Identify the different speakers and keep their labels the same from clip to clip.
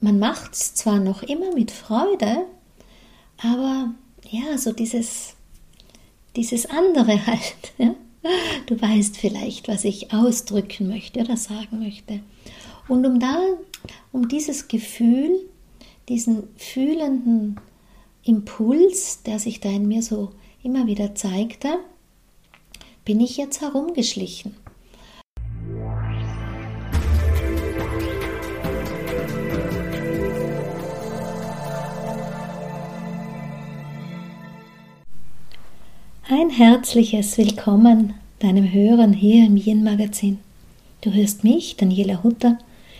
Speaker 1: Man macht es zwar noch immer mit Freude, aber ja, so dieses, dieses andere halt. Ja? Du weißt vielleicht, was ich ausdrücken möchte oder sagen möchte. Und um da, um dieses Gefühl, diesen fühlenden Impuls, der sich da in mir so immer wieder zeigte, bin ich jetzt herumgeschlichen. Ein herzliches Willkommen deinem Hören hier im Yin Magazin. Du hörst mich, Daniela Hutter.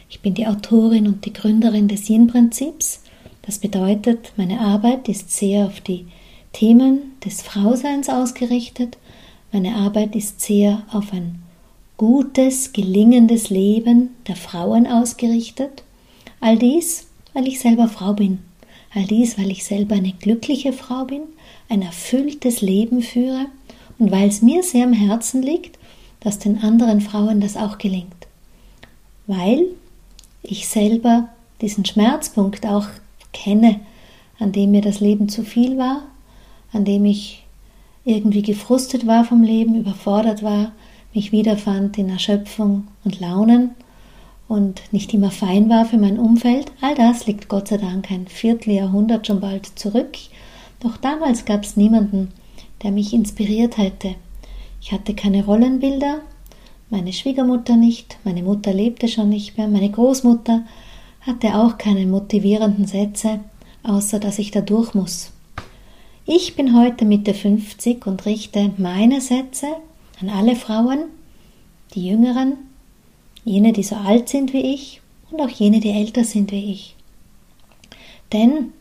Speaker 1: Ich bin die Autorin und die Gründerin des Yin Prinzips. Das bedeutet, meine Arbeit ist sehr auf die Themen des Frauseins ausgerichtet. Meine Arbeit ist sehr auf ein gutes, gelingendes Leben der Frauen ausgerichtet. All dies, weil ich selber Frau bin. All dies, weil ich selber eine glückliche Frau bin ein erfülltes Leben führe und weil es mir sehr am Herzen liegt, dass den anderen Frauen das auch gelingt. Weil ich selber diesen Schmerzpunkt auch kenne, an dem mir das Leben zu viel war, an dem ich irgendwie gefrustet war vom Leben, überfordert war, mich wiederfand in Erschöpfung und Launen und nicht immer fein war für mein Umfeld. All das liegt Gott sei Dank ein Vierteljahrhundert schon bald zurück doch damals gab es niemanden, der mich inspiriert hätte. Ich hatte keine Rollenbilder, meine Schwiegermutter nicht, meine Mutter lebte schon nicht mehr, meine Großmutter hatte auch keine motivierenden Sätze, außer dass ich da durch muss. Ich bin heute Mitte 50 und richte meine Sätze an alle Frauen, die Jüngeren, jene, die so alt sind wie ich und auch jene, die älter sind wie ich. Denn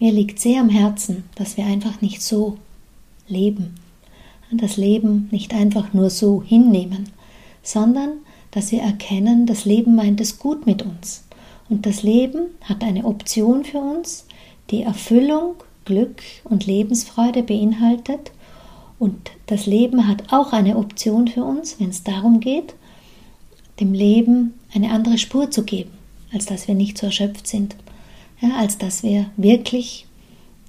Speaker 1: mir liegt sehr am Herzen, dass wir einfach nicht so leben. Das Leben nicht einfach nur so hinnehmen, sondern dass wir erkennen, das Leben meint es gut mit uns. Und das Leben hat eine Option für uns, die Erfüllung, Glück und Lebensfreude beinhaltet. Und das Leben hat auch eine Option für uns, wenn es darum geht, dem Leben eine andere Spur zu geben, als dass wir nicht so erschöpft sind ja, als dass wir wirklich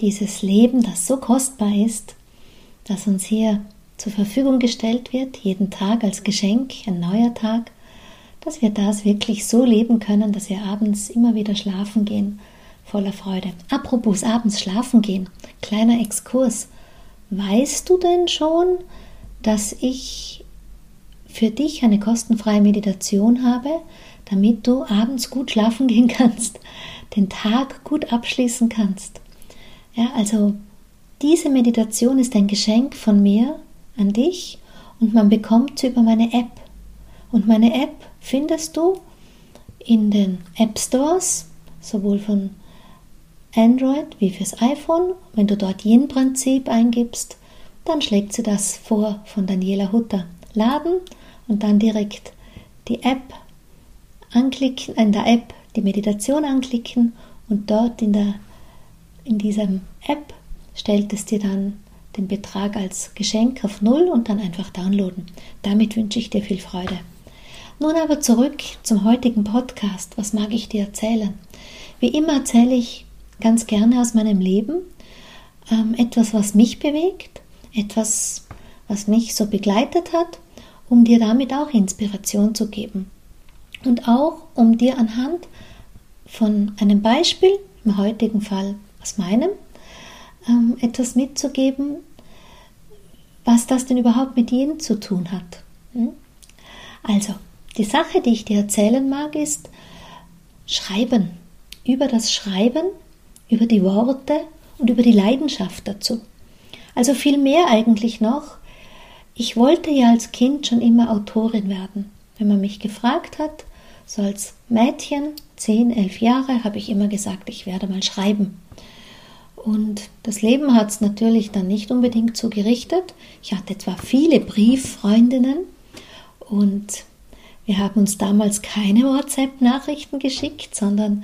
Speaker 1: dieses Leben, das so kostbar ist, das uns hier zur Verfügung gestellt wird, jeden Tag als Geschenk, ein neuer Tag, dass wir das wirklich so leben können, dass wir abends immer wieder schlafen gehen, voller Freude. Apropos abends schlafen gehen, kleiner Exkurs. Weißt du denn schon, dass ich für dich eine kostenfreie Meditation habe, damit du abends gut schlafen gehen kannst? Den Tag gut abschließen kannst. Ja, also diese Meditation ist ein Geschenk von mir an dich und man bekommt sie über meine App. Und meine App findest du in den App Stores, sowohl von Android wie fürs iPhone. Wenn du dort Yin-Prinzip eingibst, dann schlägt sie das vor von Daniela Hutter. Laden und dann direkt die App anklicken, in der App die Meditation anklicken und dort in, der, in diesem App stellt es dir dann den Betrag als Geschenk auf Null und dann einfach downloaden. Damit wünsche ich dir viel Freude. Nun aber zurück zum heutigen Podcast. Was mag ich dir erzählen? Wie immer erzähle ich ganz gerne aus meinem Leben ähm, etwas, was mich bewegt, etwas, was mich so begleitet hat, um dir damit auch Inspiration zu geben. Und auch, um dir anhand von einem Beispiel, im heutigen Fall aus meinem, ähm, etwas mitzugeben, was das denn überhaupt mit Yin zu tun hat. Hm? Also, die Sache, die ich dir erzählen mag, ist Schreiben. Über das Schreiben, über die Worte und über die Leidenschaft dazu. Also viel mehr eigentlich noch. Ich wollte ja als Kind schon immer Autorin werden. Wenn man mich gefragt hat, so als Mädchen, zehn, elf Jahre, habe ich immer gesagt, ich werde mal schreiben. Und das Leben hat es natürlich dann nicht unbedingt so gerichtet. Ich hatte zwar viele Brieffreundinnen und wir haben uns damals keine WhatsApp-Nachrichten geschickt, sondern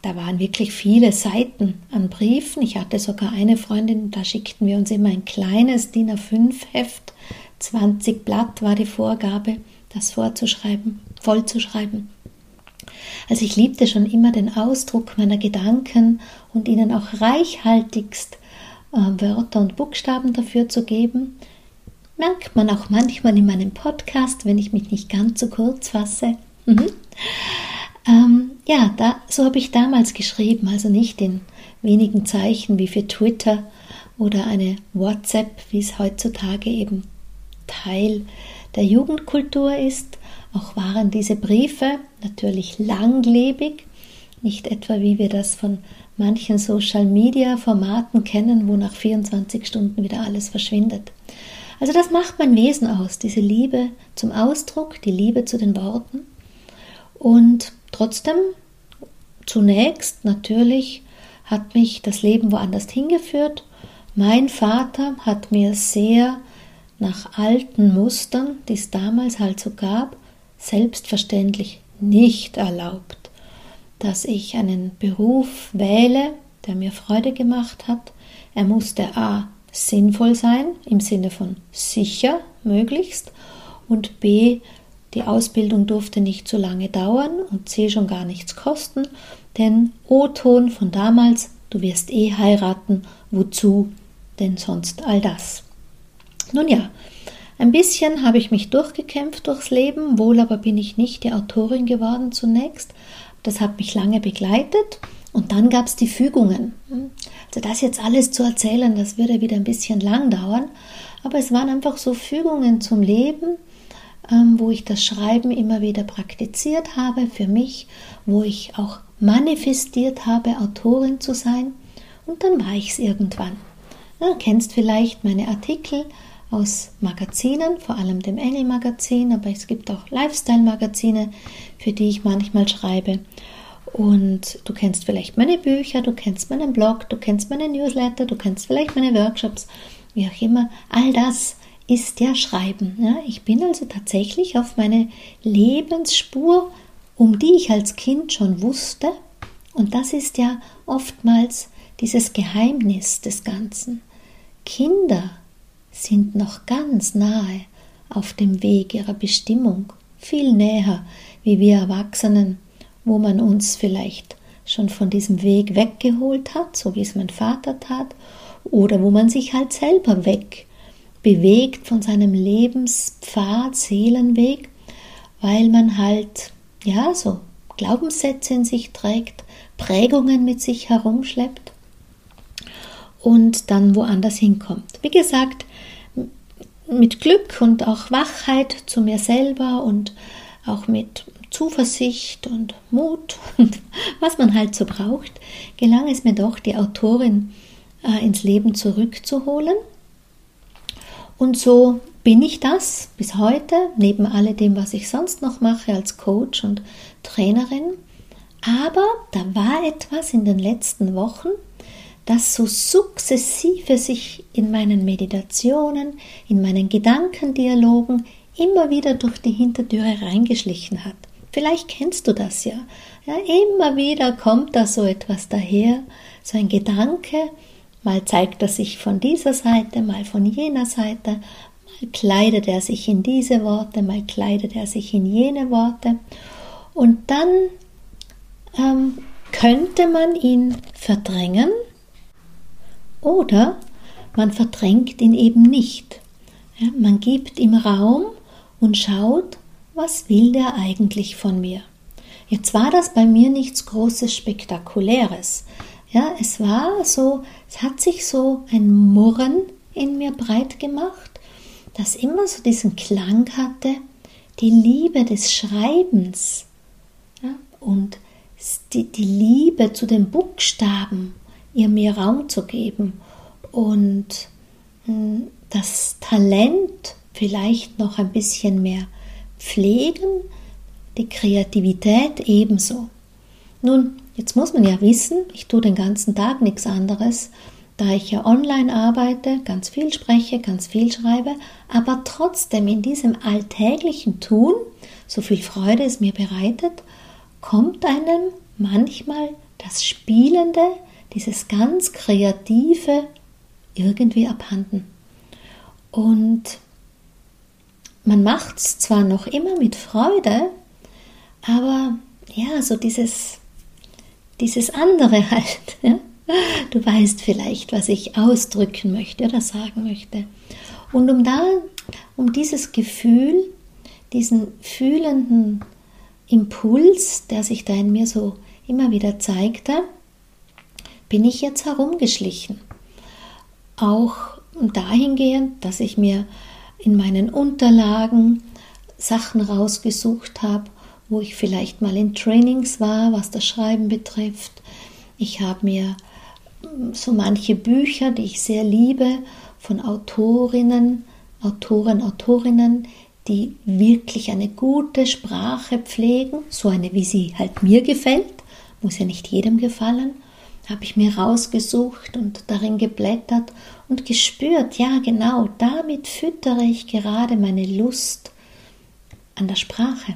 Speaker 1: da waren wirklich viele Seiten an Briefen. Ich hatte sogar eine Freundin, da schickten wir uns immer ein kleines DIN A5-Heft. 20 Blatt war die Vorgabe, das vorzuschreiben vollzuschreiben. Also ich liebte schon immer den Ausdruck meiner Gedanken und ihnen auch reichhaltigst äh, Wörter und Buchstaben dafür zu geben. Merkt man auch manchmal in meinem Podcast, wenn ich mich nicht ganz so kurz fasse. Mhm. Ähm, ja, da, so habe ich damals geschrieben, also nicht in wenigen Zeichen wie für Twitter oder eine WhatsApp, wie es heutzutage eben Teil der Jugendkultur ist. Auch waren diese Briefe natürlich langlebig, nicht etwa wie wir das von manchen Social-Media-Formaten kennen, wo nach 24 Stunden wieder alles verschwindet. Also das macht mein Wesen aus, diese Liebe zum Ausdruck, die Liebe zu den Worten. Und trotzdem, zunächst natürlich, hat mich das Leben woanders hingeführt. Mein Vater hat mir sehr nach alten Mustern, die es damals halt so gab, selbstverständlich nicht erlaubt, dass ich einen Beruf wähle, der mir Freude gemacht hat. Er musste a. sinnvoll sein, im Sinne von sicher möglichst, und b. die Ausbildung durfte nicht zu lange dauern und c. schon gar nichts kosten, denn O-Ton von damals, du wirst eh heiraten, wozu denn sonst all das? Nun ja, ein bisschen habe ich mich durchgekämpft durchs Leben, wohl aber bin ich nicht die Autorin geworden zunächst. Das hat mich lange begleitet und dann gab es die Fügungen. Also das jetzt alles zu erzählen, das würde wieder ein bisschen lang dauern, aber es waren einfach so Fügungen zum Leben, ähm, wo ich das Schreiben immer wieder praktiziert habe für mich, wo ich auch manifestiert habe, Autorin zu sein und dann war ich es irgendwann. Du kennst vielleicht meine Artikel aus Magazinen, vor allem dem Engel-Magazin, aber es gibt auch Lifestyle-Magazine, für die ich manchmal schreibe. Und du kennst vielleicht meine Bücher, du kennst meinen Blog, du kennst meine Newsletter, du kennst vielleicht meine Workshops, wie auch immer. All das ist ja Schreiben. Ja? Ich bin also tatsächlich auf meine Lebensspur, um die ich als Kind schon wusste. Und das ist ja oftmals dieses Geheimnis des Ganzen. Kinder sind noch ganz nahe auf dem Weg ihrer Bestimmung, viel näher wie wir Erwachsenen, wo man uns vielleicht schon von diesem Weg weggeholt hat, so wie es mein Vater tat, oder wo man sich halt selber weg bewegt von seinem Lebenspfad, Seelenweg, weil man halt, ja, so Glaubenssätze in sich trägt, Prägungen mit sich herumschleppt und dann woanders hinkommt. Wie gesagt, mit Glück und auch Wachheit zu mir selber und auch mit Zuversicht und Mut und was man halt so braucht, gelang es mir doch, die Autorin äh, ins Leben zurückzuholen. Und so bin ich das bis heute, neben alledem, was ich sonst noch mache als Coach und Trainerin. Aber da war etwas in den letzten Wochen, das so sukzessive sich in meinen Meditationen, in meinen Gedankendialogen immer wieder durch die Hintertüre reingeschlichen hat. Vielleicht kennst du das ja. Ja, immer wieder kommt da so etwas daher, so ein Gedanke, mal zeigt er sich von dieser Seite, mal von jener Seite, mal kleidet er sich in diese Worte, mal kleidet er sich in jene Worte. Und dann ähm, könnte man ihn verdrängen, oder man verdrängt ihn eben nicht. Ja, man gibt ihm Raum und schaut, was will der eigentlich von mir. Jetzt war das bei mir nichts Großes, Spektakuläres. Ja, es war so, es hat sich so ein Murren in mir breit gemacht, das immer so diesen Klang hatte, die Liebe des Schreibens ja, und die, die Liebe zu den Buchstaben ihr mehr Raum zu geben und hm, das Talent vielleicht noch ein bisschen mehr pflegen, die Kreativität ebenso. Nun, jetzt muss man ja wissen, ich tue den ganzen Tag nichts anderes, da ich ja online arbeite, ganz viel spreche, ganz viel schreibe, aber trotzdem in diesem alltäglichen Tun, so viel Freude es mir bereitet, kommt einem manchmal das Spielende, dieses ganz kreative irgendwie abhanden. Und man macht es zwar noch immer mit Freude, aber ja, so dieses, dieses andere halt. Ja? Du weißt vielleicht, was ich ausdrücken möchte oder sagen möchte. Und um da, um dieses Gefühl, diesen fühlenden Impuls, der sich da in mir so immer wieder zeigte, bin ich jetzt herumgeschlichen. Auch dahingehend, dass ich mir in meinen Unterlagen Sachen rausgesucht habe, wo ich vielleicht mal in Trainings war, was das Schreiben betrifft. Ich habe mir so manche Bücher, die ich sehr liebe, von Autorinnen, Autoren, Autorinnen, die wirklich eine gute Sprache pflegen, so eine, wie sie halt mir gefällt, muss ja nicht jedem gefallen, habe ich mir rausgesucht und darin geblättert und gespürt, ja genau, damit füttere ich gerade meine Lust an der Sprache.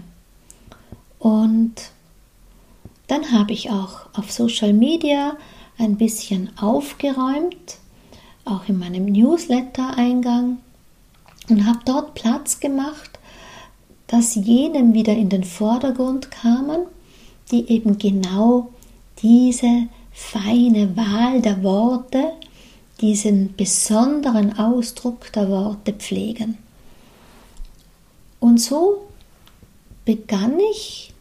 Speaker 1: Und dann habe ich auch auf Social Media ein bisschen aufgeräumt, auch in meinem Newsletter-Eingang und habe dort Platz gemacht, dass jenen wieder in den Vordergrund kamen, die eben genau diese feine Wahl der Worte, diesen besonderen Ausdruck der Worte pflegen. Und so begann ich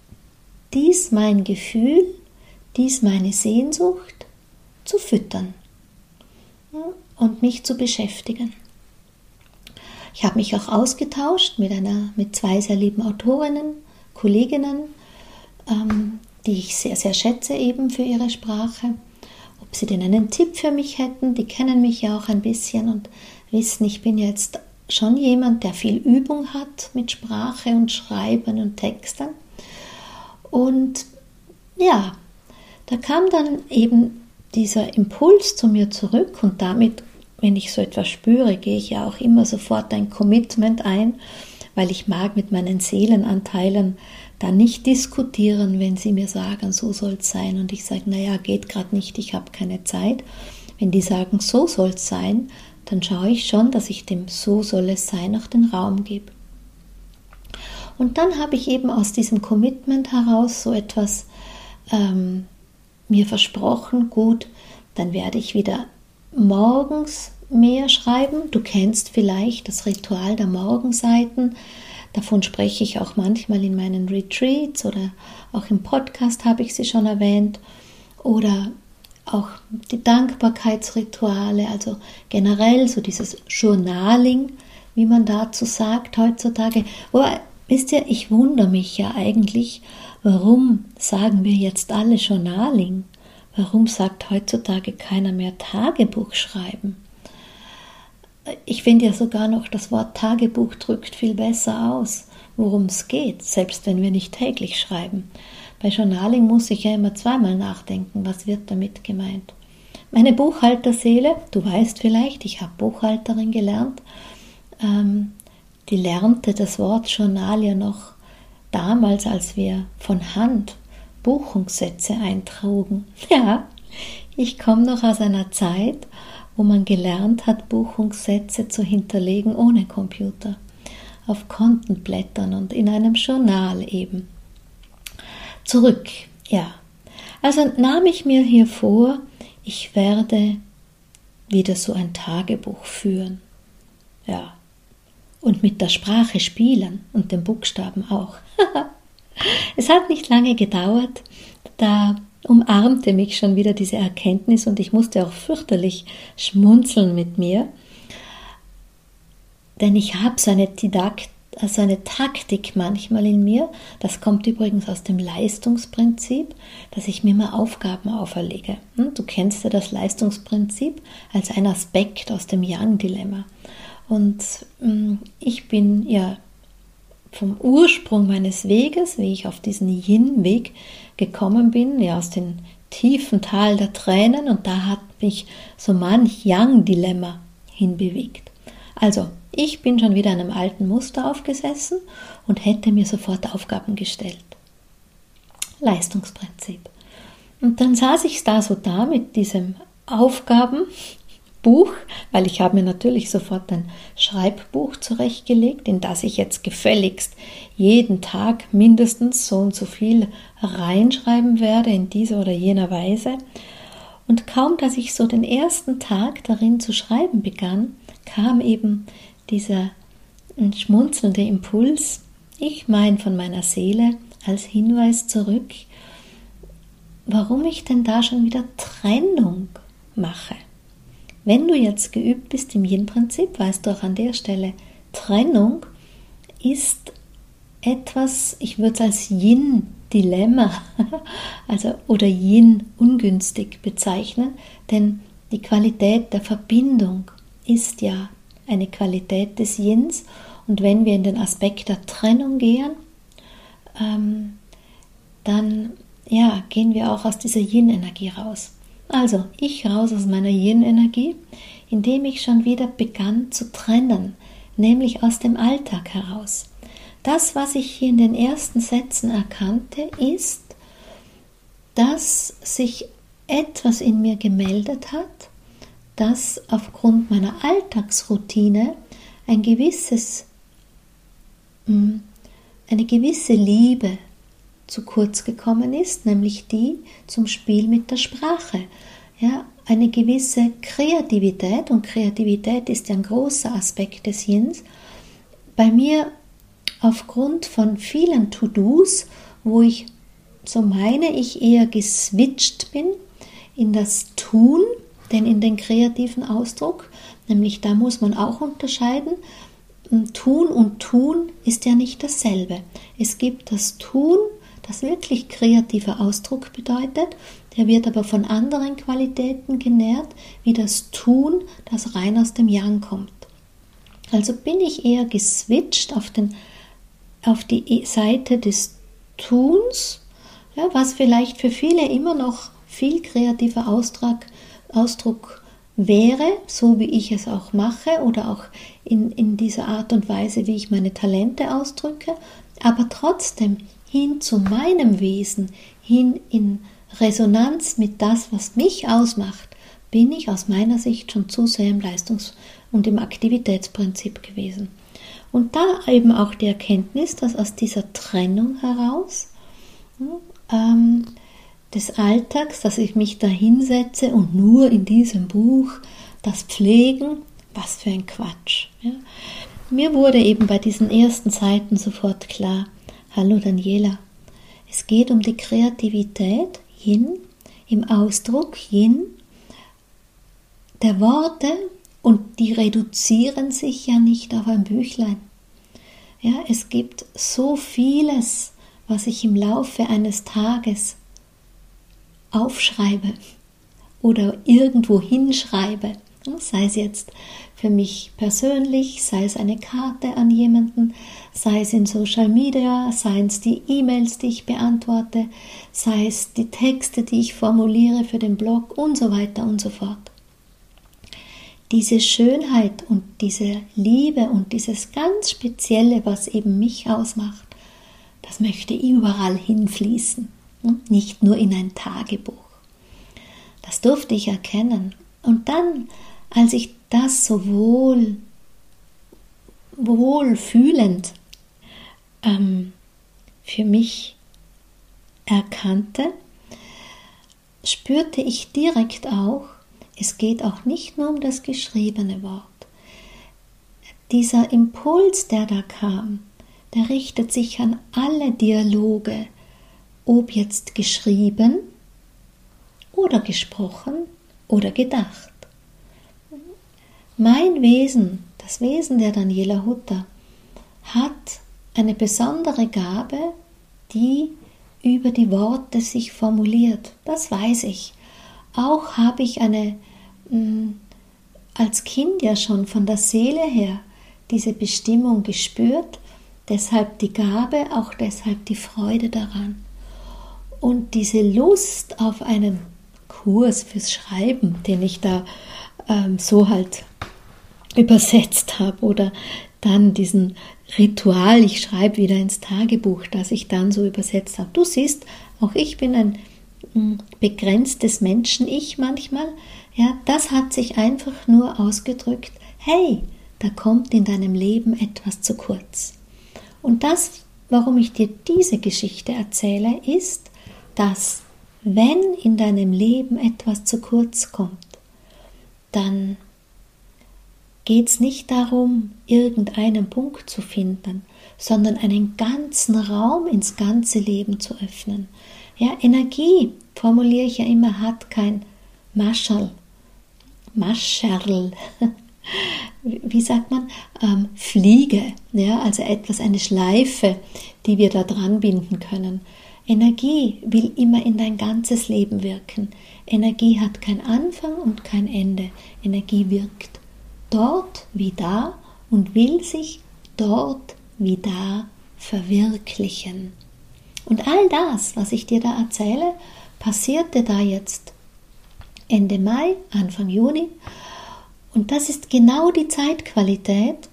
Speaker 1: dies mein Gefühl, dies meine Sehnsucht zu füttern und mich zu beschäftigen. Ich habe mich auch ausgetauscht mit, einer, mit zwei sehr lieben Autorinnen, Kolleginnen, ähm, die ich sehr, sehr schätze eben für ihre Sprache. Ob sie denn einen Tipp für mich hätten, die kennen mich ja auch ein bisschen und wissen, ich bin jetzt schon jemand, der viel Übung hat mit Sprache und Schreiben und Texten. Und ja, da kam dann eben dieser Impuls zu mir zurück und damit, wenn ich so etwas spüre, gehe ich ja auch immer sofort ein Commitment ein, weil ich mag mit meinen Seelenanteilen dann nicht diskutieren, wenn sie mir sagen, so soll es sein und ich sage, naja, geht gerade nicht, ich habe keine Zeit. Wenn die sagen, so soll es sein, dann schaue ich schon, dass ich dem so soll es sein auch den Raum gebe. Und dann habe ich eben aus diesem Commitment heraus so etwas ähm, mir versprochen, gut, dann werde ich wieder morgens mehr schreiben. Du kennst vielleicht das Ritual der Morgenseiten. Davon spreche ich auch manchmal in meinen Retreats oder auch im Podcast habe ich sie schon erwähnt. Oder auch die Dankbarkeitsrituale, also generell so dieses Journaling, wie man dazu sagt heutzutage. Wobei, wisst ihr, ich wundere mich ja eigentlich, warum sagen wir jetzt alle Journaling? Warum sagt heutzutage keiner mehr Tagebuch schreiben? Ich finde ja sogar noch, das Wort Tagebuch drückt viel besser aus, worum es geht, selbst wenn wir nicht täglich schreiben. Bei Journaling muss ich ja immer zweimal nachdenken, was wird damit gemeint. Meine Buchhalterseele, du weißt vielleicht, ich habe Buchhalterin gelernt, ähm, die lernte das Wort Journal ja noch damals, als wir von Hand Buchungssätze eintrugen. Ja, ich komme noch aus einer Zeit, wo man gelernt hat, Buchungssätze zu hinterlegen ohne Computer, auf Kontenblättern und in einem Journal eben. Zurück, ja. Also nahm ich mir hier vor, ich werde wieder so ein Tagebuch führen. Ja. Und mit der Sprache spielen und den Buchstaben auch. es hat nicht lange gedauert, da umarmte mich schon wieder diese Erkenntnis und ich musste auch fürchterlich schmunzeln mit mir, denn ich habe so eine Didakt, also eine Taktik manchmal in mir, das kommt übrigens aus dem Leistungsprinzip, dass ich mir mal Aufgaben auferlege. Hm, du kennst ja das Leistungsprinzip als ein Aspekt aus dem Young-Dilemma. Und hm, ich bin ja vom Ursprung meines Weges, wie ich auf diesen Yin-Weg gekommen bin, ja aus dem tiefen Tal der Tränen und da hat mich so manch Yang-Dilemma hinbewegt. Also, ich bin schon wieder einem alten Muster aufgesessen und hätte mir sofort Aufgaben gestellt. Leistungsprinzip. Und dann saß ich da so da mit diesem Aufgaben Buch, weil ich habe mir natürlich sofort ein Schreibbuch zurechtgelegt, in das ich jetzt gefälligst jeden Tag mindestens so und so viel reinschreiben werde in dieser oder jener Weise. Und kaum, dass ich so den ersten Tag darin zu schreiben begann, kam eben dieser schmunzelnde Impuls, ich mein von meiner Seele, als Hinweis zurück, warum ich denn da schon wieder Trennung mache. Wenn du jetzt geübt bist im Yin-Prinzip, weißt du auch an der Stelle, Trennung ist etwas, ich würde es als Yin-Dilemma also, oder Yin-ungünstig bezeichnen, denn die Qualität der Verbindung ist ja eine Qualität des Yins und wenn wir in den Aspekt der Trennung gehen, ähm, dann ja, gehen wir auch aus dieser Yin-Energie raus. Also ich raus aus meiner Yin-Energie, indem ich schon wieder begann zu trennen, nämlich aus dem Alltag heraus. Das, was ich hier in den ersten Sätzen erkannte, ist, dass sich etwas in mir gemeldet hat, das aufgrund meiner Alltagsroutine ein gewisses, hm, eine gewisse Liebe zu kurz gekommen ist, nämlich die zum Spiel mit der Sprache. Ja, eine gewisse Kreativität, und Kreativität ist ein großer Aspekt des Yins, bei mir aufgrund von vielen To-Dos, wo ich, so meine ich, eher geswitcht bin in das Tun, denn in den kreativen Ausdruck, nämlich da muss man auch unterscheiden, Tun und Tun ist ja nicht dasselbe. Es gibt das Tun, das wirklich kreativer Ausdruck bedeutet, der wird aber von anderen Qualitäten genährt, wie das Tun, das rein aus dem Yang kommt. Also bin ich eher geswitcht auf, den, auf die Seite des Tuns, ja, was vielleicht für viele immer noch viel kreativer Ausdruck, Ausdruck wäre, so wie ich es auch mache oder auch in, in dieser Art und Weise, wie ich meine Talente ausdrücke, aber trotzdem hin zu meinem Wesen, hin in Resonanz mit das, was mich ausmacht, bin ich aus meiner Sicht schon zu sehr im Leistungs- und im Aktivitätsprinzip gewesen. Und da eben auch die Erkenntnis, dass aus dieser Trennung heraus ähm, des Alltags, dass ich mich da hinsetze und nur in diesem Buch das Pflegen, was für ein Quatsch. Ja. Mir wurde eben bei diesen ersten Seiten sofort klar, Hallo Daniela. Es geht um die Kreativität, Yin, im Ausdruck Yin der Worte und die reduzieren sich ja nicht auf ein Büchlein. Ja, es gibt so vieles, was ich im Laufe eines Tages aufschreibe oder irgendwo hinschreibe, sei es jetzt für mich persönlich, sei es eine Karte an jemanden, sei es in Social Media, seien es die E-Mails, die ich beantworte, sei es die Texte, die ich formuliere für den Blog und so weiter und so fort. Diese Schönheit und diese Liebe und dieses ganz Spezielle, was eben mich ausmacht, das möchte überall hinfließen, nicht nur in ein Tagebuch. Das durfte ich erkennen. Und dann, als ich das so wohl, wohlfühlend ähm, für mich erkannte, spürte ich direkt auch, es geht auch nicht nur um das geschriebene Wort. Dieser Impuls, der da kam, der richtet sich an alle Dialoge, ob jetzt geschrieben oder gesprochen oder gedacht. Mein Wesen, das Wesen der Daniela Hutter, hat eine besondere Gabe, die über die Worte sich formuliert. Das weiß ich. Auch habe ich eine mh, mm, als Kind ja schon von der Seele her diese Bestimmung gespürt, deshalb die Gabe, auch deshalb die Freude daran. Und diese Lust auf einen Kurs fürs Schreiben, den ich da ähm, so halt übersetzt habe oder dann diesen Ritual, ich schreibe wieder ins Tagebuch, das ich dann so übersetzt habe. Du siehst, auch ich bin ein hm, begrenztes Menschen, ich manchmal. Ja, das hat sich einfach nur ausgedrückt, hey, da kommt in deinem Leben etwas zu kurz. Und das, warum ich dir diese Geschichte erzähle, ist, dass wenn in deinem Leben etwas zu kurz kommt, dann geht es nicht darum, irgendeinen Punkt zu finden, sondern einen ganzen Raum ins ganze Leben zu öffnen. Ja, Energie, formuliere ich ja immer, hat kein Maschall, Mascherl, wie sagt man, ähm, Fliege, ja, also etwas, eine Schleife, die wir da dran binden können. Energie will immer in dein ganzes Leben wirken. Energie hat kein Anfang und kein Ende. Energie wirkt dort wie da und will sich dort wie da verwirklichen. Und all das, was ich dir da erzähle, passierte da jetzt Ende Mai, Anfang Juni. Und das ist genau die Zeitqualität,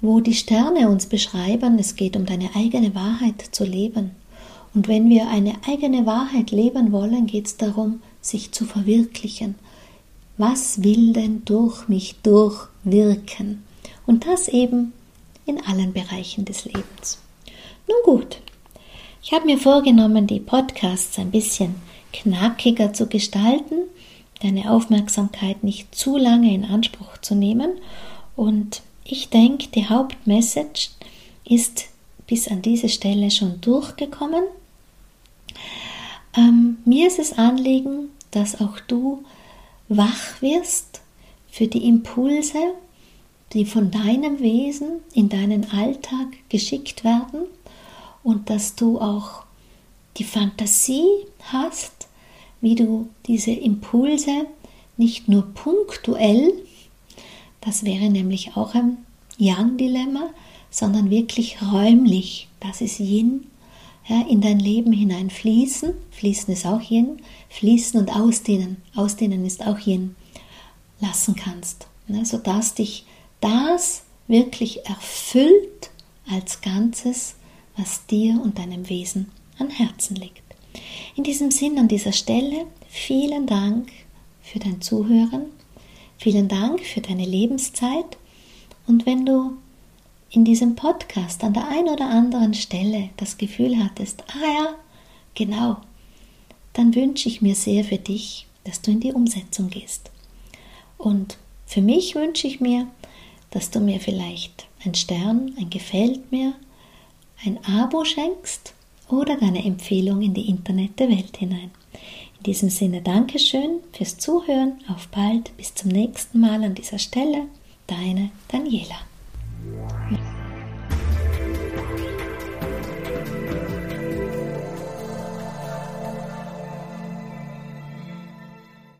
Speaker 1: wo die Sterne uns beschreiben, es geht um deine eigene Wahrheit zu leben. Und wenn wir eine eigene Wahrheit leben wollen, geht es darum, sich zu verwirklichen. Was will denn durch mich durchwirken? Und das eben in allen Bereichen des Lebens. Nun gut, ich habe mir vorgenommen, die Podcasts ein bisschen knackiger zu gestalten, deine Aufmerksamkeit nicht zu lange in Anspruch zu nehmen. Und ich denke, die Hauptmessage ist bis an diese Stelle schon durchgekommen. Ähm, mir ist es Anliegen, dass auch du wach wirst für die Impulse, die von deinem Wesen in deinen Alltag geschickt werden und dass du auch die Fantasie hast, wie du diese Impulse nicht nur punktuell, das wäre nämlich auch ein Yang-Dilemma, sondern wirklich räumlich, das ist Yin, ja, in dein Leben hineinfließen. Fließen ist auch Yin. Fließen und ausdehnen. Ausdehnen ist auch Yin. Lassen kannst. Ne, sodass dich das wirklich erfüllt als Ganzes, was dir und deinem Wesen an Herzen liegt. In diesem Sinn an dieser Stelle vielen Dank für dein Zuhören. Vielen Dank für deine Lebenszeit. Und wenn du in diesem Podcast an der einen oder anderen Stelle das Gefühl hattest, ah ja, genau, dann wünsche ich mir sehr für dich, dass du in die Umsetzung gehst. Und für mich wünsche ich mir, dass du mir vielleicht ein Stern, ein Gefällt mir, ein Abo schenkst oder deine Empfehlung in die Internet der Welt hinein. In diesem Sinne Dankeschön fürs Zuhören. Auf bald. Bis zum nächsten Mal an dieser Stelle. Deine Daniela. Thank you.